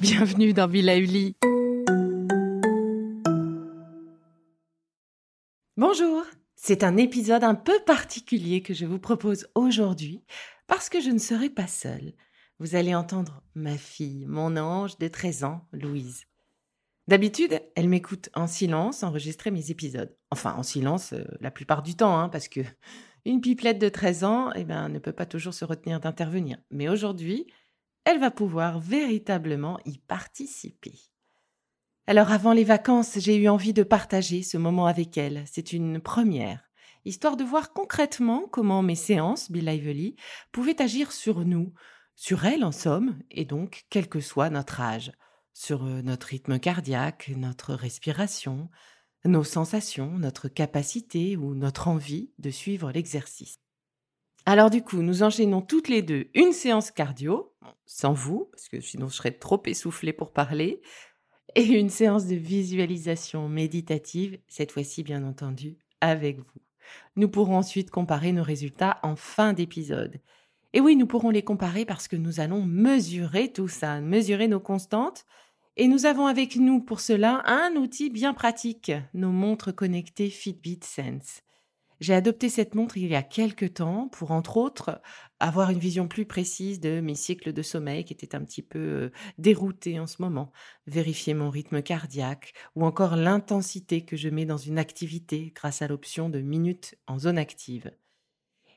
Bienvenue dans Villa Uli. Bonjour c'est un épisode un peu particulier que je vous propose aujourd'hui parce que je ne serai pas seule. Vous allez entendre ma fille, mon ange de 13 ans, Louise. D'habitude, elle m'écoute en silence enregistrer mes épisodes. Enfin, en silence euh, la plupart du temps, hein, parce que une pipelette de 13 ans eh ben, ne peut pas toujours se retenir d'intervenir. Mais aujourd'hui, elle va pouvoir véritablement y participer. Alors avant les vacances, j'ai eu envie de partager ce moment avec elle. C'est une première, histoire de voir concrètement comment mes séances, Bill Lively, pouvaient agir sur nous, sur elle en somme, et donc quel que soit notre âge, sur notre rythme cardiaque, notre respiration, nos sensations, notre capacité ou notre envie de suivre l'exercice. Alors du coup, nous enchaînons toutes les deux une séance cardio, sans vous, parce que sinon je serais trop essoufflée pour parler, et une séance de visualisation méditative, cette fois-ci bien entendu avec vous. Nous pourrons ensuite comparer nos résultats en fin d'épisode. Et oui, nous pourrons les comparer parce que nous allons mesurer tout ça, mesurer nos constantes. Et nous avons avec nous pour cela un outil bien pratique, nos montres connectées Fitbit Sense. J'ai adopté cette montre il y a quelque temps pour, entre autres, avoir une vision plus précise de mes cycles de sommeil qui étaient un petit peu euh, déroutés en ce moment, vérifier mon rythme cardiaque ou encore l'intensité que je mets dans une activité grâce à l'option de minutes en zone active.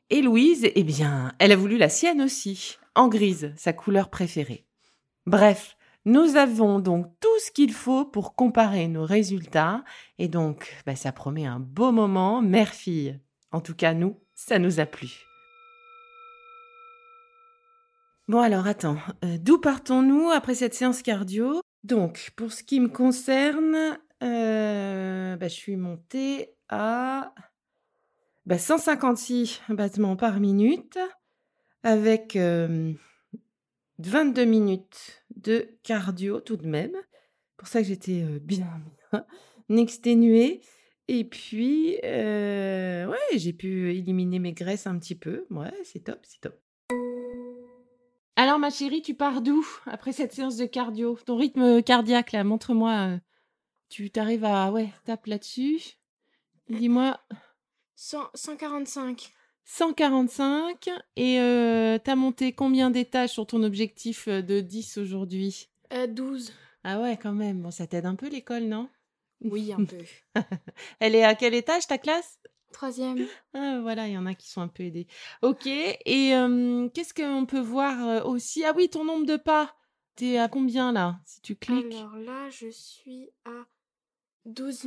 Et Louise, eh bien, elle a voulu la sienne aussi, en grise, sa couleur préférée. Bref, nous avons donc tout ce qu'il faut pour comparer nos résultats et donc bah, ça promet un beau moment mère-fille. En tout cas, nous, ça nous a plu. Bon alors attends, euh, d'où partons-nous après cette séance cardio? Donc pour ce qui me concerne, euh, bah, je suis montée à 156 bah, battements par minute avec euh, 22 minutes de cardio tout de même. Pour ça que j'étais bien, exténuée. Et puis, ouais, j'ai pu éliminer mes graisses un petit peu. Ouais, c'est top, c'est top. Alors, ma chérie, tu pars d'où après cette séance de cardio? Ton rythme cardiaque, là, montre-moi. Tu t'arrives à. Ouais, tape là-dessus. Dis-moi. 145. 145 et euh, t'as monté combien d'étages sur ton objectif euh, de 10 aujourd'hui? Euh, 12. Ah ouais, quand même. Bon, ça t'aide un peu l'école, non? Oui, un peu. Elle est à quel étage ta classe? Troisième. Ah, voilà, il y en a qui sont un peu aidés. Ok, et euh, qu'est-ce qu'on peut voir aussi? Ah oui, ton nombre de pas. T'es à combien là Si tu cliques? Alors là, je suis à 12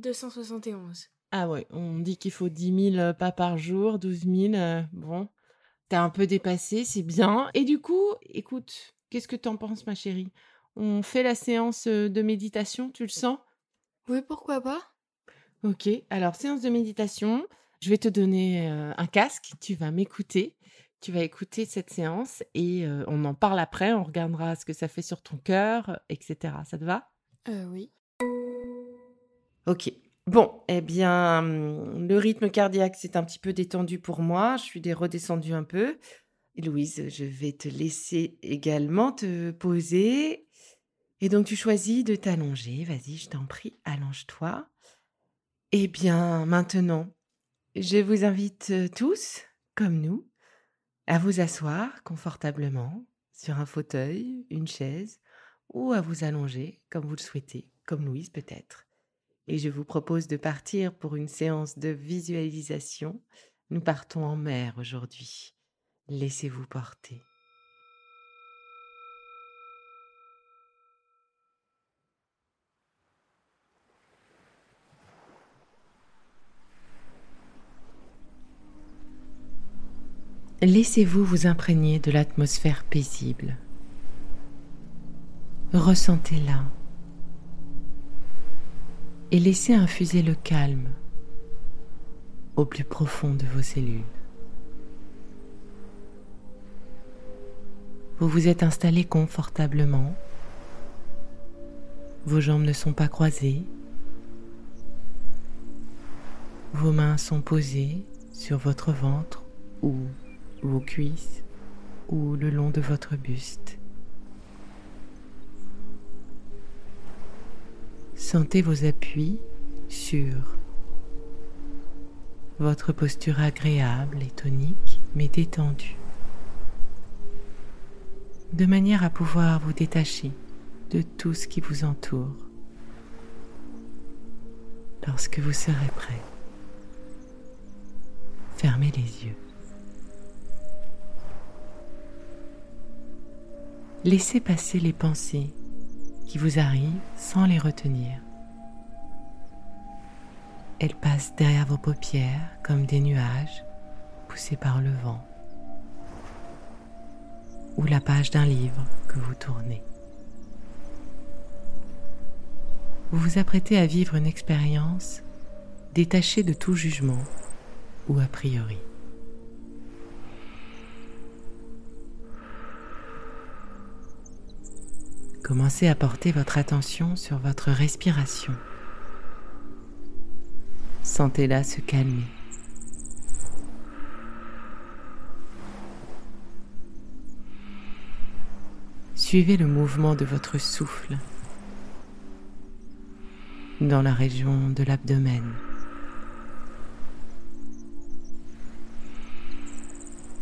271. Ah ouais, on dit qu'il faut 10 000 pas par jour, 12 000. Euh, bon, t'as un peu dépassé, c'est bien. Et du coup, écoute, qu'est-ce que t'en penses, ma chérie? On fait la séance euh, de méditation, tu le sens? Oui, pourquoi pas Ok, alors séance de méditation. Je vais te donner euh, un casque, tu vas m'écouter. Tu vas écouter cette séance et on en parle après, on regardera ce que ça fait sur ton cœur, etc. Ça te va? Euh, Oui. Ok, Bon, eh bien, hum, le rythme cardiaque s'est un petit peu détendu pour moi. Je suis redescendue un peu. Louise, je vais te laisser également te poser. Et donc, tu choisis de t'allonger. Vas-y, je t'en prie, allonge-toi. Eh bien, maintenant, je vous invite euh, tous, comme nous, à vous asseoir confortablement sur un fauteuil, une chaise ou à vous allonger comme vous le souhaitez, comme Louise peut-être. Et je vous propose de partir pour une séance de visualisation. Nous partons en mer aujourd'hui. Laissez-vous porter. Laissez-vous vous imprégner de l'atmosphère paisible. Ressentez-la et laissez infuser le calme au plus profond de vos cellules. Vous vous êtes installé confortablement. Vos jambes ne sont pas croisées. Vos mains sont posées sur votre ventre ou vos cuisses ou le long de votre buste. Sentez vos appuis sur votre posture agréable et tonique mais détendue, de manière à pouvoir vous détacher de tout ce qui vous entoure lorsque vous serez prêt. Fermez les yeux. Laissez passer les pensées qui vous arrivent sans les retenir. Elles passent derrière vos paupières comme des nuages poussés par le vent ou la page d'un livre que vous tournez. Vous vous apprêtez à vivre une expérience détachée de tout jugement ou a priori. Commencez à porter votre attention sur votre respiration. Sentez-la se calmer. Suivez le mouvement de votre souffle dans la région de l'abdomen.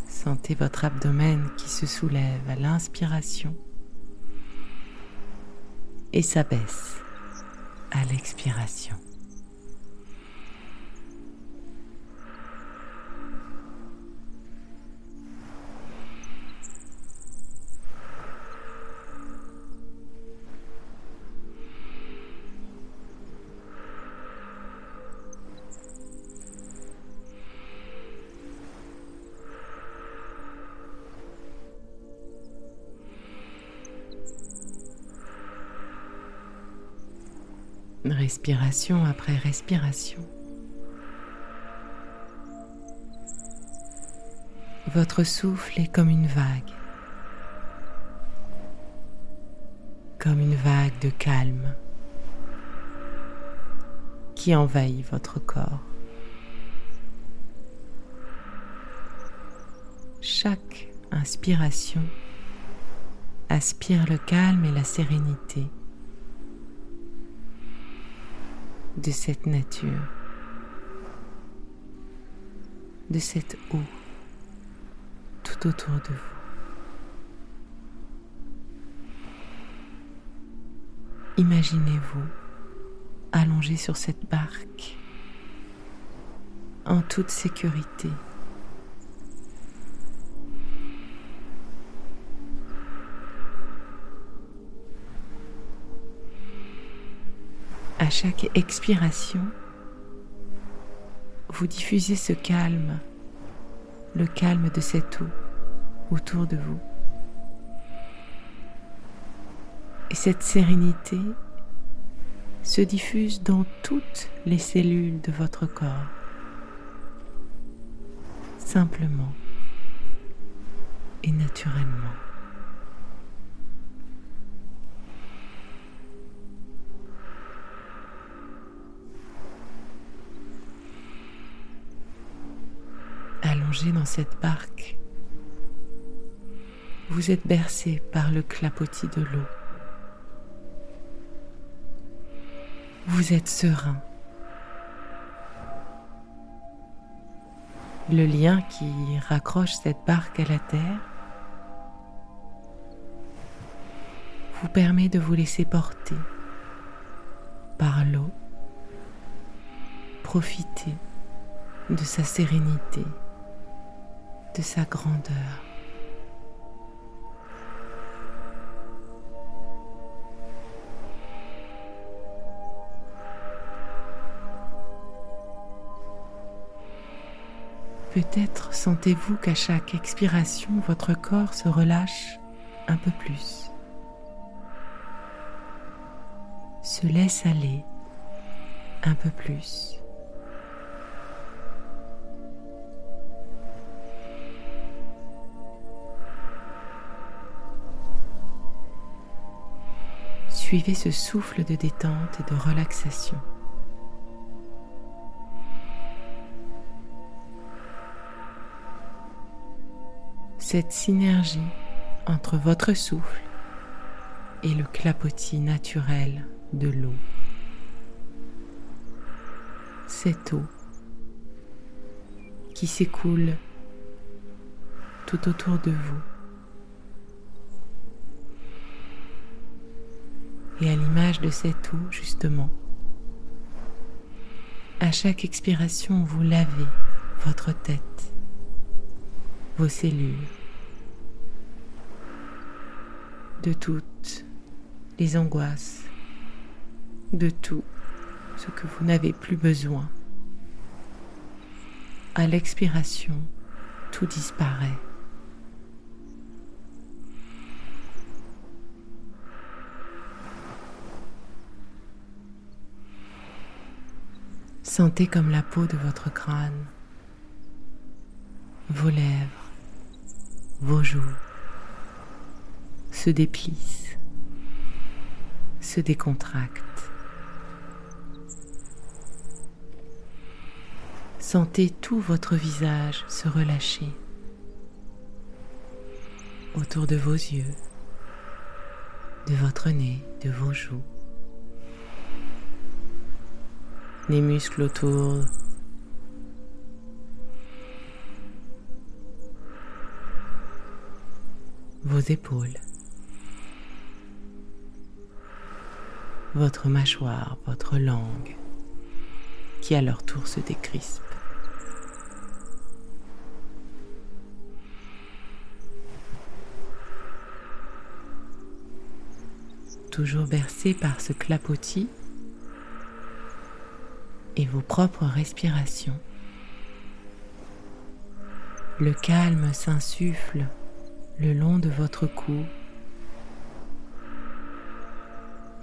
Sentez votre abdomen qui se soulève à l'inspiration et s'abaisse à l'expiration. Respiration après respiration. Votre souffle est comme une vague, comme une vague de calme qui envahit votre corps. Chaque inspiration aspire le calme et la sérénité de cette nature, de cette eau tout autour de vous. Imaginez-vous allongé sur cette barque en toute sécurité. Chaque expiration, vous diffusez ce calme, le calme de cette eau autour de vous. Et cette sérénité se diffuse dans toutes les cellules de votre corps, simplement et naturellement. Dans cette barque, vous êtes bercé par le clapotis de l'eau. Vous êtes serein. Le lien qui raccroche cette barque à la terre vous permet de vous laisser porter par l'eau. Profitez de sa sérénité, de sa grandeur. Peut-être sentez-vous qu'à chaque expiration, votre corps se relâche un peu plus, se laisse aller un peu plus. Suivez ce souffle de détente et de relaxation. Cette synergie entre votre souffle et le clapotis naturel de l'eau. Cette eau qui s'écoule tout autour de vous. Et à l'image de cette eau, justement, à chaque expiration, vous lavez votre tête, vos cellules, de toutes les angoisses, de tout ce que vous n'avez plus besoin. À l'expiration, tout disparaît. Sentez comme la peau de votre crâne, vos lèvres, vos joues se déplissent, se décontractent. Sentez tout votre visage se relâcher autour de vos yeux, de votre nez, de vos joues. Les muscles autour vos épaules. votre mâchoire, votre langue, qui à leur tour se décrispe. Toujours bercé par ce clapotis et vos propres respirations, le calme s'insuffle le long de votre cou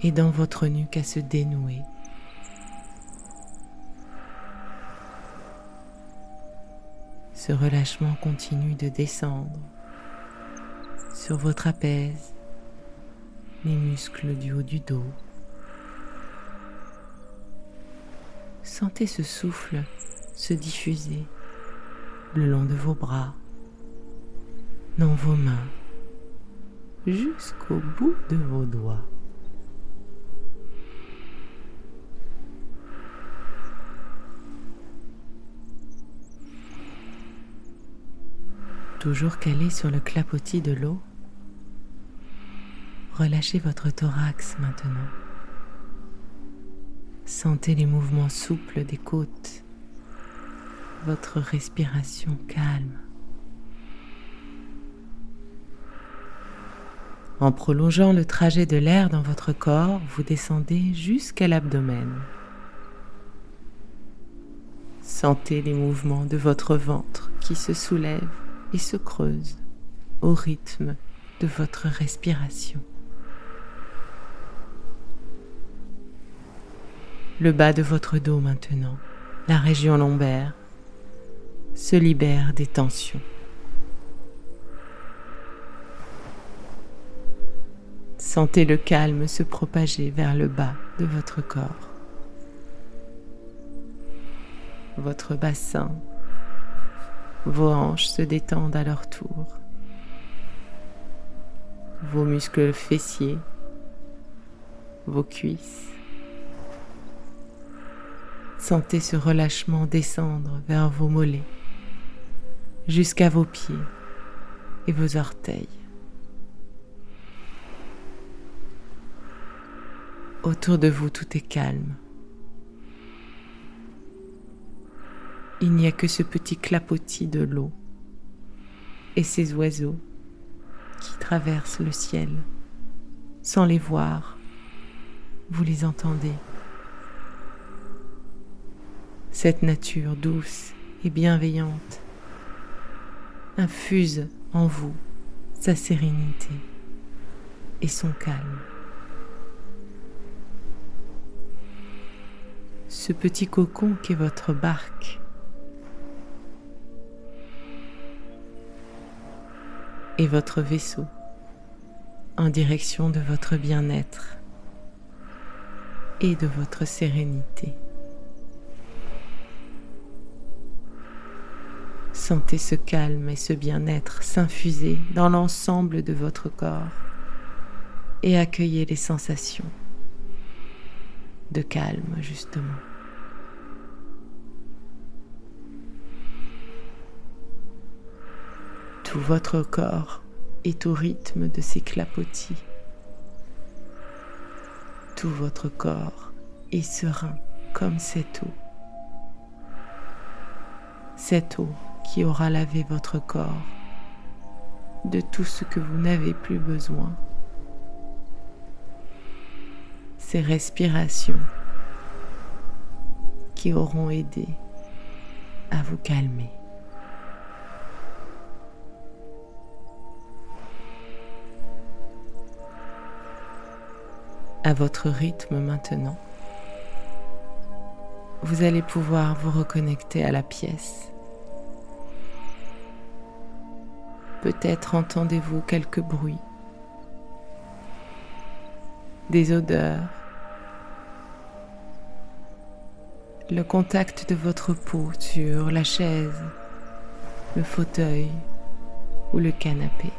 et dans votre nuque à se dénouer. Ce relâchement continue de descendre sur votre trapèze, les muscles du haut du dos. Sentez ce souffle se diffuser le long de vos bras, dans vos mains, jusqu'au bout de vos doigts. toujours calé sur le clapotis de l'eau, relâchez votre thorax maintenant. Sentez les mouvements souples des côtes, votre respiration calme. En prolongeant le trajet de l'air dans votre corps, vous descendez jusqu'à l'abdomen. Sentez les mouvements de votre ventre qui se soulève et se creuse au rythme de votre respiration. Le bas de votre dos maintenant, la région lombaire, se libère des tensions. Sentez le calme se propager vers le bas de votre corps. Votre bassin vos hanches se détendent à leur tour. Vos muscles fessiers, vos cuisses. Sentez ce relâchement descendre vers vos mollets, jusqu'à vos pieds et vos orteils. Autour de vous, tout est calme. Il n'y a que ce petit clapotis de l'eau et ces oiseaux qui traversent le ciel. Sans les voir, vous les entendez. Cette nature douce et bienveillante infuse en vous sa sérénité et son calme. Ce petit cocon qu'est votre barque et votre vaisseau en direction de votre bien-être et de votre sérénité. Sentez ce calme et ce bien-être s'infuser dans l'ensemble de votre corps et accueillez les sensations de calme justement. Tout votre corps est au rythme de ces clapotis. Tout votre corps est serein comme cette eau. Cette eau qui aura lavé votre corps de tout ce que vous n'avez plus besoin. Ces respirations qui auront aidé à vous calmer. à votre rythme maintenant. Vous allez pouvoir vous reconnecter à la pièce. Peut-être entendez-vous quelques bruits, des odeurs, le contact de votre peau sur la chaise, le fauteuil ou le canapé.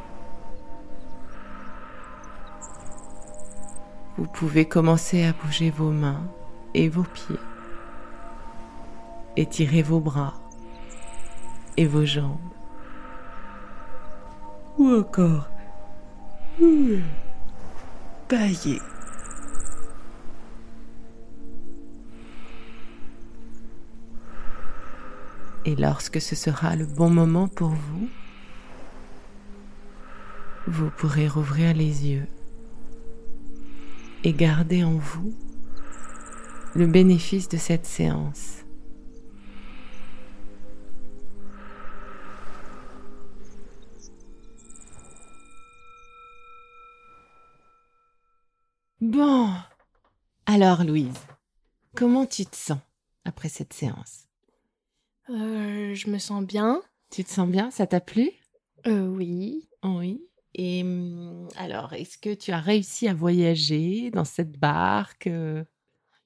Vous pouvez commencer à bouger vos mains et vos pieds. Étirez vos bras et vos jambes. Ou encore bailler. Et lorsque ce sera le bon moment pour vous, vous pourrez rouvrir les yeux et gardez en vous le bénéfice de cette séance. Alors Louise, comment tu te sens après cette séance? Euh, Je me sens bien. Tu te sens bien? Ça t'a plu? Euh, Oui. Oui. Et mmh, alors, est-ce que tu as réussi à voyager dans cette barque euh?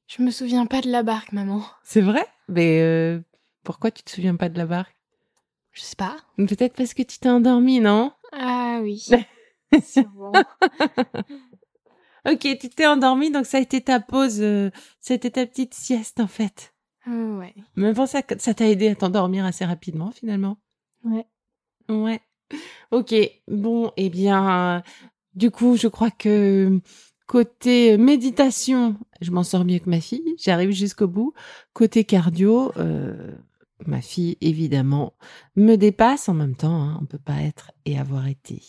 Je me souviens pas de la barque, maman. C'est vrai? Mais euh, pourquoi tu te souviens pas de la barque? Je sais pas. Peut-être parce que tu t'es endormie, non? Ah oui. ok, tu t'es endormie, donc ça a été ta pause, euh, c'était ta petite sieste en fait. ouais. Mais bon, ça t'a aidé à t'endormir assez rapidement finalement. Ouais. Ouais. Ok, bon, eh bien, du coup, je crois que côté méditation, je m'en sors mieux que ma fille, j'arrive jusqu'au bout. Côté cardio, euh, ma fille, évidemment, me dépasse en même temps, hein, on peut pas être et avoir été.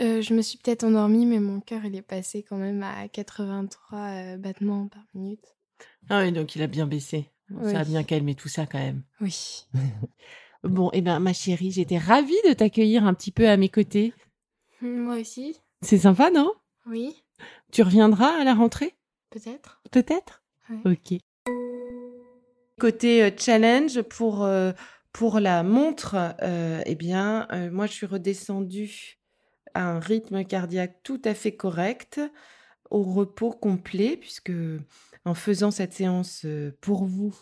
Euh, je me suis peut-être endormie, mais mon cœur, il est passé quand même à 83 euh, battements par minute. Ah oui, donc il a bien baissé. Ça a bien calmé tout ça quand même. Oui. Bon, eh bien, ma chérie, j'étais ravie de t'accueillir un petit peu à mes côtés. Moi aussi. C'est sympa, non? Oui. Tu reviendras à la rentrée? Peut-être. Peut-être? Ok. Côté euh, challenge pour, euh, pour la montre, euh, eh bien, moi, je suis redescendue à un rythme cardiaque tout à fait correct, au repos complet, puisque en faisant cette séance pour vous,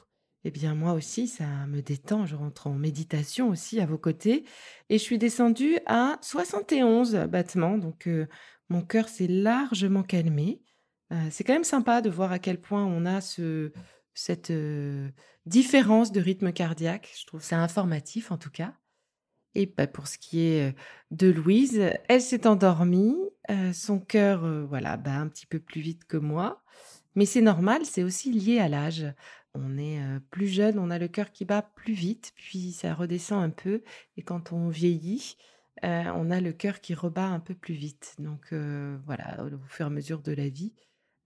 eh bien moi aussi, ça me détend. Je rentre en méditation aussi à vos côtés. Et je suis descendue à 71 battements. Donc euh, mon cœur s'est largement calmé. Euh, c'est quand même sympa de voir à quel point on a ce, cette euh, différence de rythme cardiaque. Je trouve ça informatif en tout cas. Et bah, pour ce qui est de Louise, elle s'est endormie. son cœur, voilà, bat un petit peu plus vite que moi. Mais c'est normal, c'est aussi lié à l'âge. On est plus jeune, on a le cœur qui bat plus vite, puis ça redescend un peu. Et quand on vieillit, on a le cœur qui rebat un peu plus vite. Donc voilà, au fur et à mesure de la vie,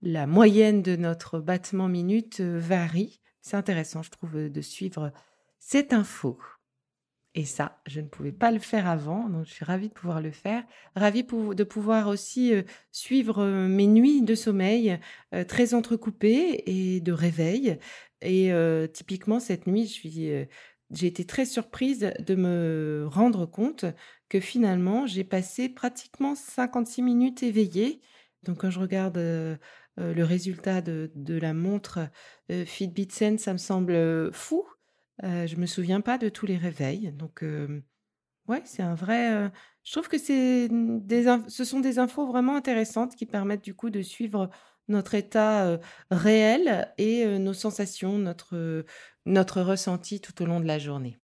la moyenne de notre battement minute varie. C'est intéressant, je trouve, de suivre cette info. Et ça, je ne pouvais pas le faire avant, donc je suis ravie de pouvoir le faire. Ravie de pouvoir aussi suivre mes nuits de sommeil très entrecoupées et de réveil. Et typiquement, cette nuit, j'ai été très surprise de me rendre compte que finalement, j'ai passé pratiquement 56 minutes éveillée. Donc quand je regarde le résultat de, de la montre Fitbit Sense, ça me semble fou je me souviens pas de tous les réveils. Donc, ouais, c'est un vrai. je trouve que c'est des ce sont des infos vraiment intéressantes qui permettent du coup de suivre notre état réel et nos sensations, notre, notre ressenti tout au long de la journée.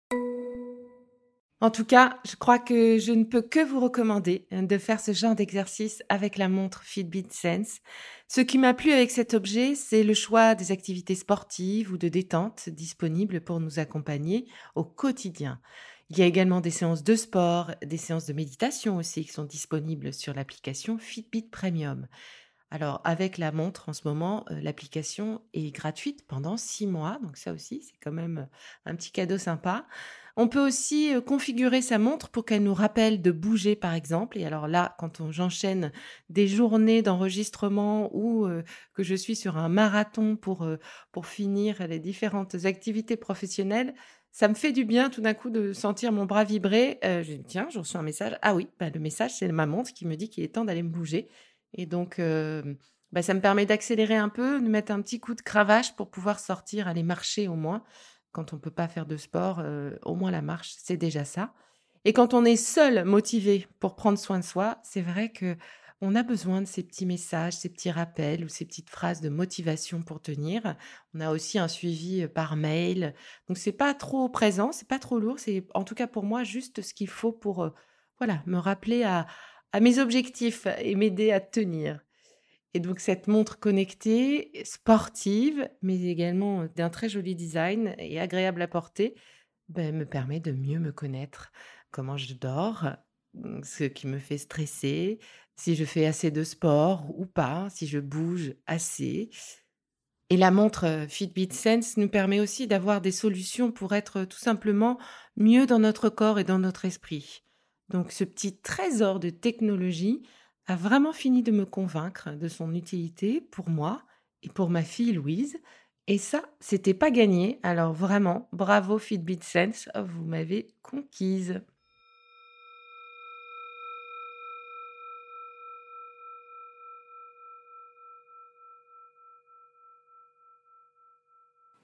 En tout cas, je crois que je ne peux que vous recommander hein, de faire ce genre d'exercice avec la montre Fitbit Sense. Ce qui m'a plu avec cet objet, c'est le choix des activités sportives ou de détente disponibles pour nous accompagner au quotidien. Il y a également des séances de sport, des séances de méditation aussi qui sont disponibles sur l'application Fitbit Premium. Alors avec la montre en ce moment, euh, l'application est gratuite pendant six mois, donc ça aussi c'est quand même un petit cadeau sympa. On peut aussi configurer sa montre pour qu'elle nous rappelle de bouger, par exemple. Et alors là, quand j'enchaîne des journées d'enregistrement ou que je suis sur un marathon pour, pour finir les différentes activités professionnelles, ça me fait du bien tout d'un coup de sentir mon bras vibrer. tiens, je reçois un message. Ah oui, bah, le message, c'est ma montre qui me dit qu'il est temps d'aller me bouger. Et donc, bah, ça me permet d'accélérer un peu, de mettre un petit coup de cravache pour pouvoir sortir, aller marcher au moins quand on ne peut pas faire de sport, au moins la marche, c'est déjà ça. Et quand on est seul motivé pour prendre soin de soi, c'est vrai que on a besoin de ces petits messages, ces petits rappels ou ces petites phrases de motivation pour tenir. On a aussi un suivi par mail. Donc c'est pas trop présent, c'est pas trop lourd, c'est en tout cas pour moi juste ce qu'il faut pour voilà, me rappeler à mes objectifs et m'aider à tenir. Et donc cette montre connectée, sportive, mais également d'un très joli design et agréable à porter, ben, me permet de mieux me connaître. Comment je dors, mmh, ce qui me fait stresser, si je fais assez de sport ou pas, si je bouge assez. Et la montre Fitbit Sense nous permet aussi d'avoir des solutions pour être tout simplement mieux dans notre corps et dans notre esprit. Donc ce petit trésor de technologie a vraiment fini de me convaincre de son utilité pour moi et pour ma fille Louise. Et ça, c'était pas gagné. Alors vraiment, bravo Fitbit Sense, vous m'avez conquise.